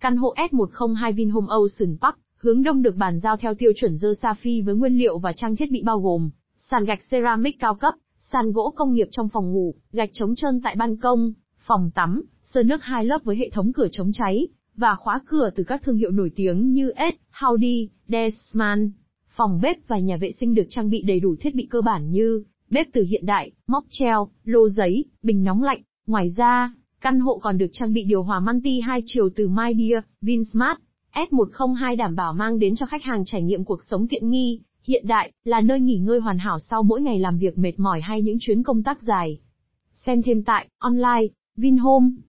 Căn hộ S102 Vinhome Ocean Park, hướng đông được bàn giao theo tiêu chuẩn dơ Safi với nguyên liệu và trang thiết bị bao gồm sàn gạch ceramic cao cấp, sàn gỗ công nghiệp trong phòng ngủ, gạch chống trơn tại ban công, phòng tắm, sơn nước hai lớp với hệ thống cửa chống cháy và khóa cửa từ các thương hiệu nổi tiếng như S, Howdy, Desman. Phòng bếp và nhà vệ sinh được trang bị đầy đủ thiết bị cơ bản như bếp từ hiện đại, móc treo, lô giấy, bình nóng lạnh. Ngoài ra, căn hộ còn được trang bị điều hòa multi hai chiều từ MyDear, Vinsmart. S102 đảm bảo mang đến cho khách hàng trải nghiệm cuộc sống tiện nghi, hiện đại, là nơi nghỉ ngơi hoàn hảo sau mỗi ngày làm việc mệt mỏi hay những chuyến công tác dài. Xem thêm tại, online, Vinhome.